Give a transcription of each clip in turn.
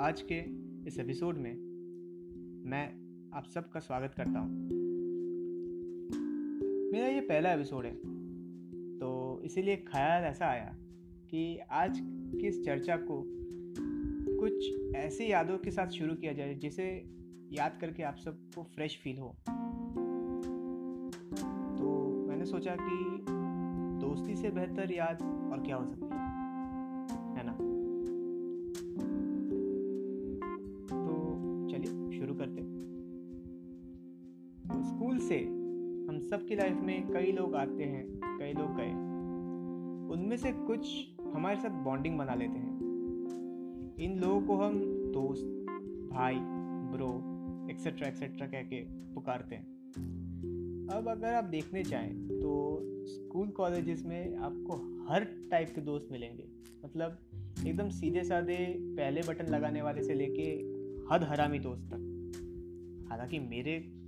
आज के इस एपिसोड में मैं आप सबका स्वागत करता हूँ। मेरा ये पहला एपिसोड है तो इसीलिए ख्याल ऐसा आया कि आज की इस चर्चा को कुछ ऐसी यादों के साथ शुरू किया जाए जिसे याद करके आप सबको फ्रेश फील हो। तो मैंने सोचा कि दोस्ती से बेहतर याद और क्या हो सकती है? है ना? हम सब की लाइफ में कई लोग आते हैं, कई लोग गए। उनमें से कुछ हमारे साथ बॉन्डिंग बना लेते हैं। इन लोगों को हम दोस्त, भाई ब्रो एक्सेट्रा एक्सेट्रा कह के पुकारते हैं। अब अगर आप देखने चाहें तो स्कूल कॉलेजेस में आपको हर टाइप के दोस्त मिलेंगे। मतलब एकदम सीधे साधे पहले बटन लगाने वाले से लेके हद हरामी दोस्त तक। हालाँकि मेरे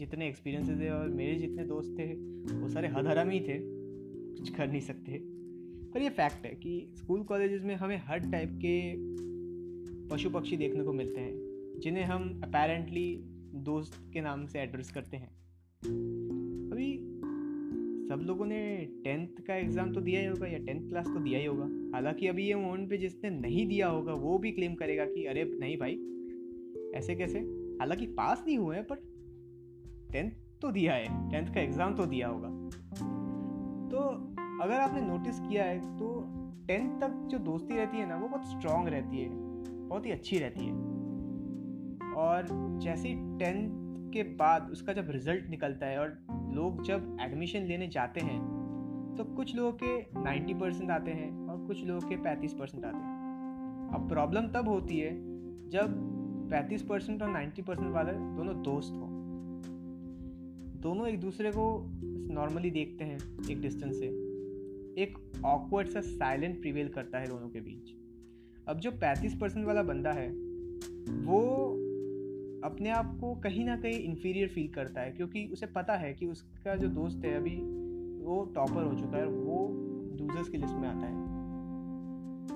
जितने एक्सपीरियंसेस थे और मेरे जितने दोस्त थे, वो सारे हद हरामी ही थे। कुछ कर नहीं सकते। पर ये फैक्ट है कि स्कूल कॉलेजेस में हमें हर टाइप के पशु पक्षी देखने को मिलते हैं, जिन्हें हम अपेरेंटली दोस्त के नाम से एड्रेस करते हैं। अभी सब लोगों ने टेंथ का एग्ज़ाम तो दिया ही होगा या टेंथ क्लास तो दिया ही होगा। हालाँकि अभी ये मोमेंट पे जिसने नहीं दिया होगा, वो भी क्लेम करेगा कि, अरे नहीं भाई, ऐसे कैसे? हालाँकि पास नहीं हुए हैं पर टेंथ तो दिया है। टेंथ का एग्ज़ाम तो दिया होगा। तो अगर आपने नोटिस किया है तो टेंथ तक जो दोस्ती रहती है ना, वो बहुत स्ट्रांग रहती है। बहुत ही अच्छी रहती है। और जैसे ही टेंथ के बाद उसका जब रिज़ल्ट निकलता है, और लोग जब एडमिशन लेने जाते हैं तो कुछ लोगों के 90 परसेंट आते हैं, और कुछ लोगों के 35 परसेंट आते हैं। अब प्रॉब्लम तब होती है, जब 35 परसेंट और 90 परसेंट वाले दोनों दोस्त हों। दोनों एक दूसरे को नॉर्मली देखते हैं एक डिस्टेंस से। एक ऑकवर्ड सा साइलेंट प्रिवेल करता है दोनों के बीच। अब जो 35 परसेंट वाला बंदा है, वो अपने आप को कहीं ना कहीं इन्फीरियर फील करता है, क्योंकि उसे पता है कि उसका जो दोस्त है अभी, वो टॉपर हो चुका है वो लूजर्स की लिस्ट में आता है।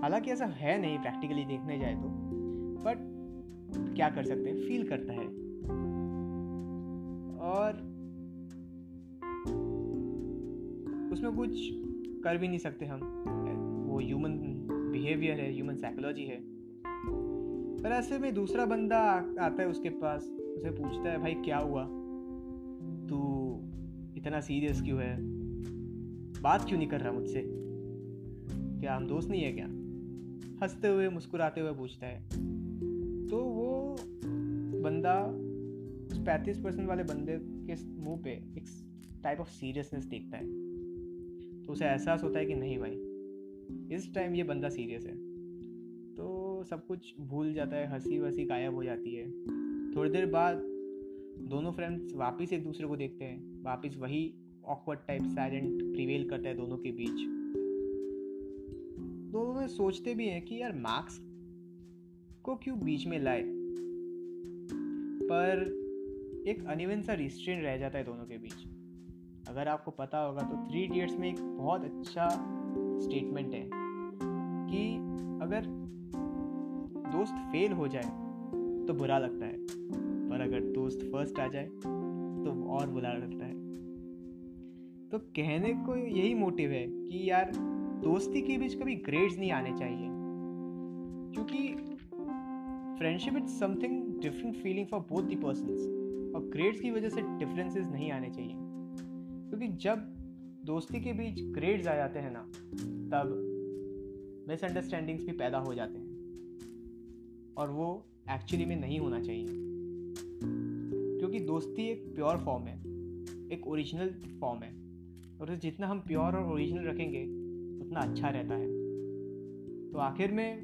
हालाँकि ऐसा है नहीं प्रैक्टिकली देखने जाए तो बट क्या कर सकते हैं? फील करता है। और उसमें कुछ कर भी नहीं सकते हम। वो ह्यूमन बिहेवियर है ह्यूमन साइकोलॉजी है। पर ऐसे में दूसरा बंदा आता है उसके पास, उसे पूछता है, भाई, क्या हुआ? तू इतना सीरियस क्यों है? बात क्यों नहीं कर रहा मुझसे? क्या हम दोस्त नहीं है क्या? हँसते हुए, मुस्कुराते हुए पूछता है। तो वो बंदा उस पैंतीस परसेंट वाले बंदे के मुँह पे एक टाइप ऑफ़ सीरियसनेस देखता है। तो उसे एहसास होता है कि नहीं भाई, इस टाइम ये बंदा सीरियस है। तो सब कुछ भूल जाता है, हँसी वसी गायब हो जाती है। थोड़ी देर बाद दोनों फ्रेंड्स वापस एक दूसरे को देखते हैं, वापस वही ऑकवर्ड टाइप साइलेंट प्रिवेल करता है दोनों के बीच। दोनों में सोचते भी हैं कि यार मार्क्स को क्यों बीच में लाए? पर एक अनिवन सा रिस्ट्रेन रह जाता है दोनों के बीच। अगर आपको पता होगा तो थ्री इडियट्स में एक बहुत अच्छा स्टेटमेंट है कि अगर दोस्त फेल हो जाए तो बुरा लगता है। पर अगर दोस्त फ़र्स्ट आ जाए तो और बुरा लगता है। तो कहने को यही मोटिव है कि यार, दोस्ती के बीच कभी ग्रेड्स नहीं आने चाहिए। क्योंकि friendship is something different feeling for both the person और ग्रेड्स की वजह से डिफरेंसेस नहीं आने चाहिए। क्योंकि जब दोस्ती के बीच ग्रेड्स आ जाते हैं ना, तब मिसअंडरस्टैंडिंग्स भी पैदा हो जाते हैं। और वो एक्चुअली में नहीं होना चाहिए। क्योंकि दोस्ती एक प्योर फॉर्म है, एक ओरिजिनल फॉर्म है। और उसे जितना हम प्योर और ओरिजिनल रखेंगे, उतना अच्छा रहता है। तो आखिर में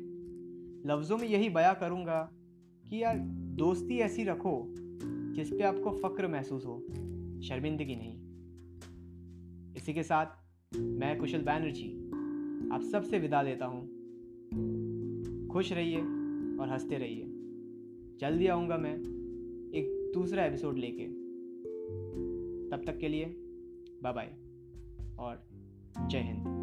लफ्ज़ों में यही बया करूँगा कि यार दोस्ती ऐसी रखो, जिस पे आपको फ़क्र महसूस हो, शर्मिंदगी नहीं। इसी के साथ मैं कुशल बैनर्जी आप सबसे विदा लेता हूँ। खुश रहिए और हँसते रहिए। जल्दी आऊँगा मैं एक दूसरा एपिसोड लेके। तब तक के लिए बाय बाय और जय हिंद।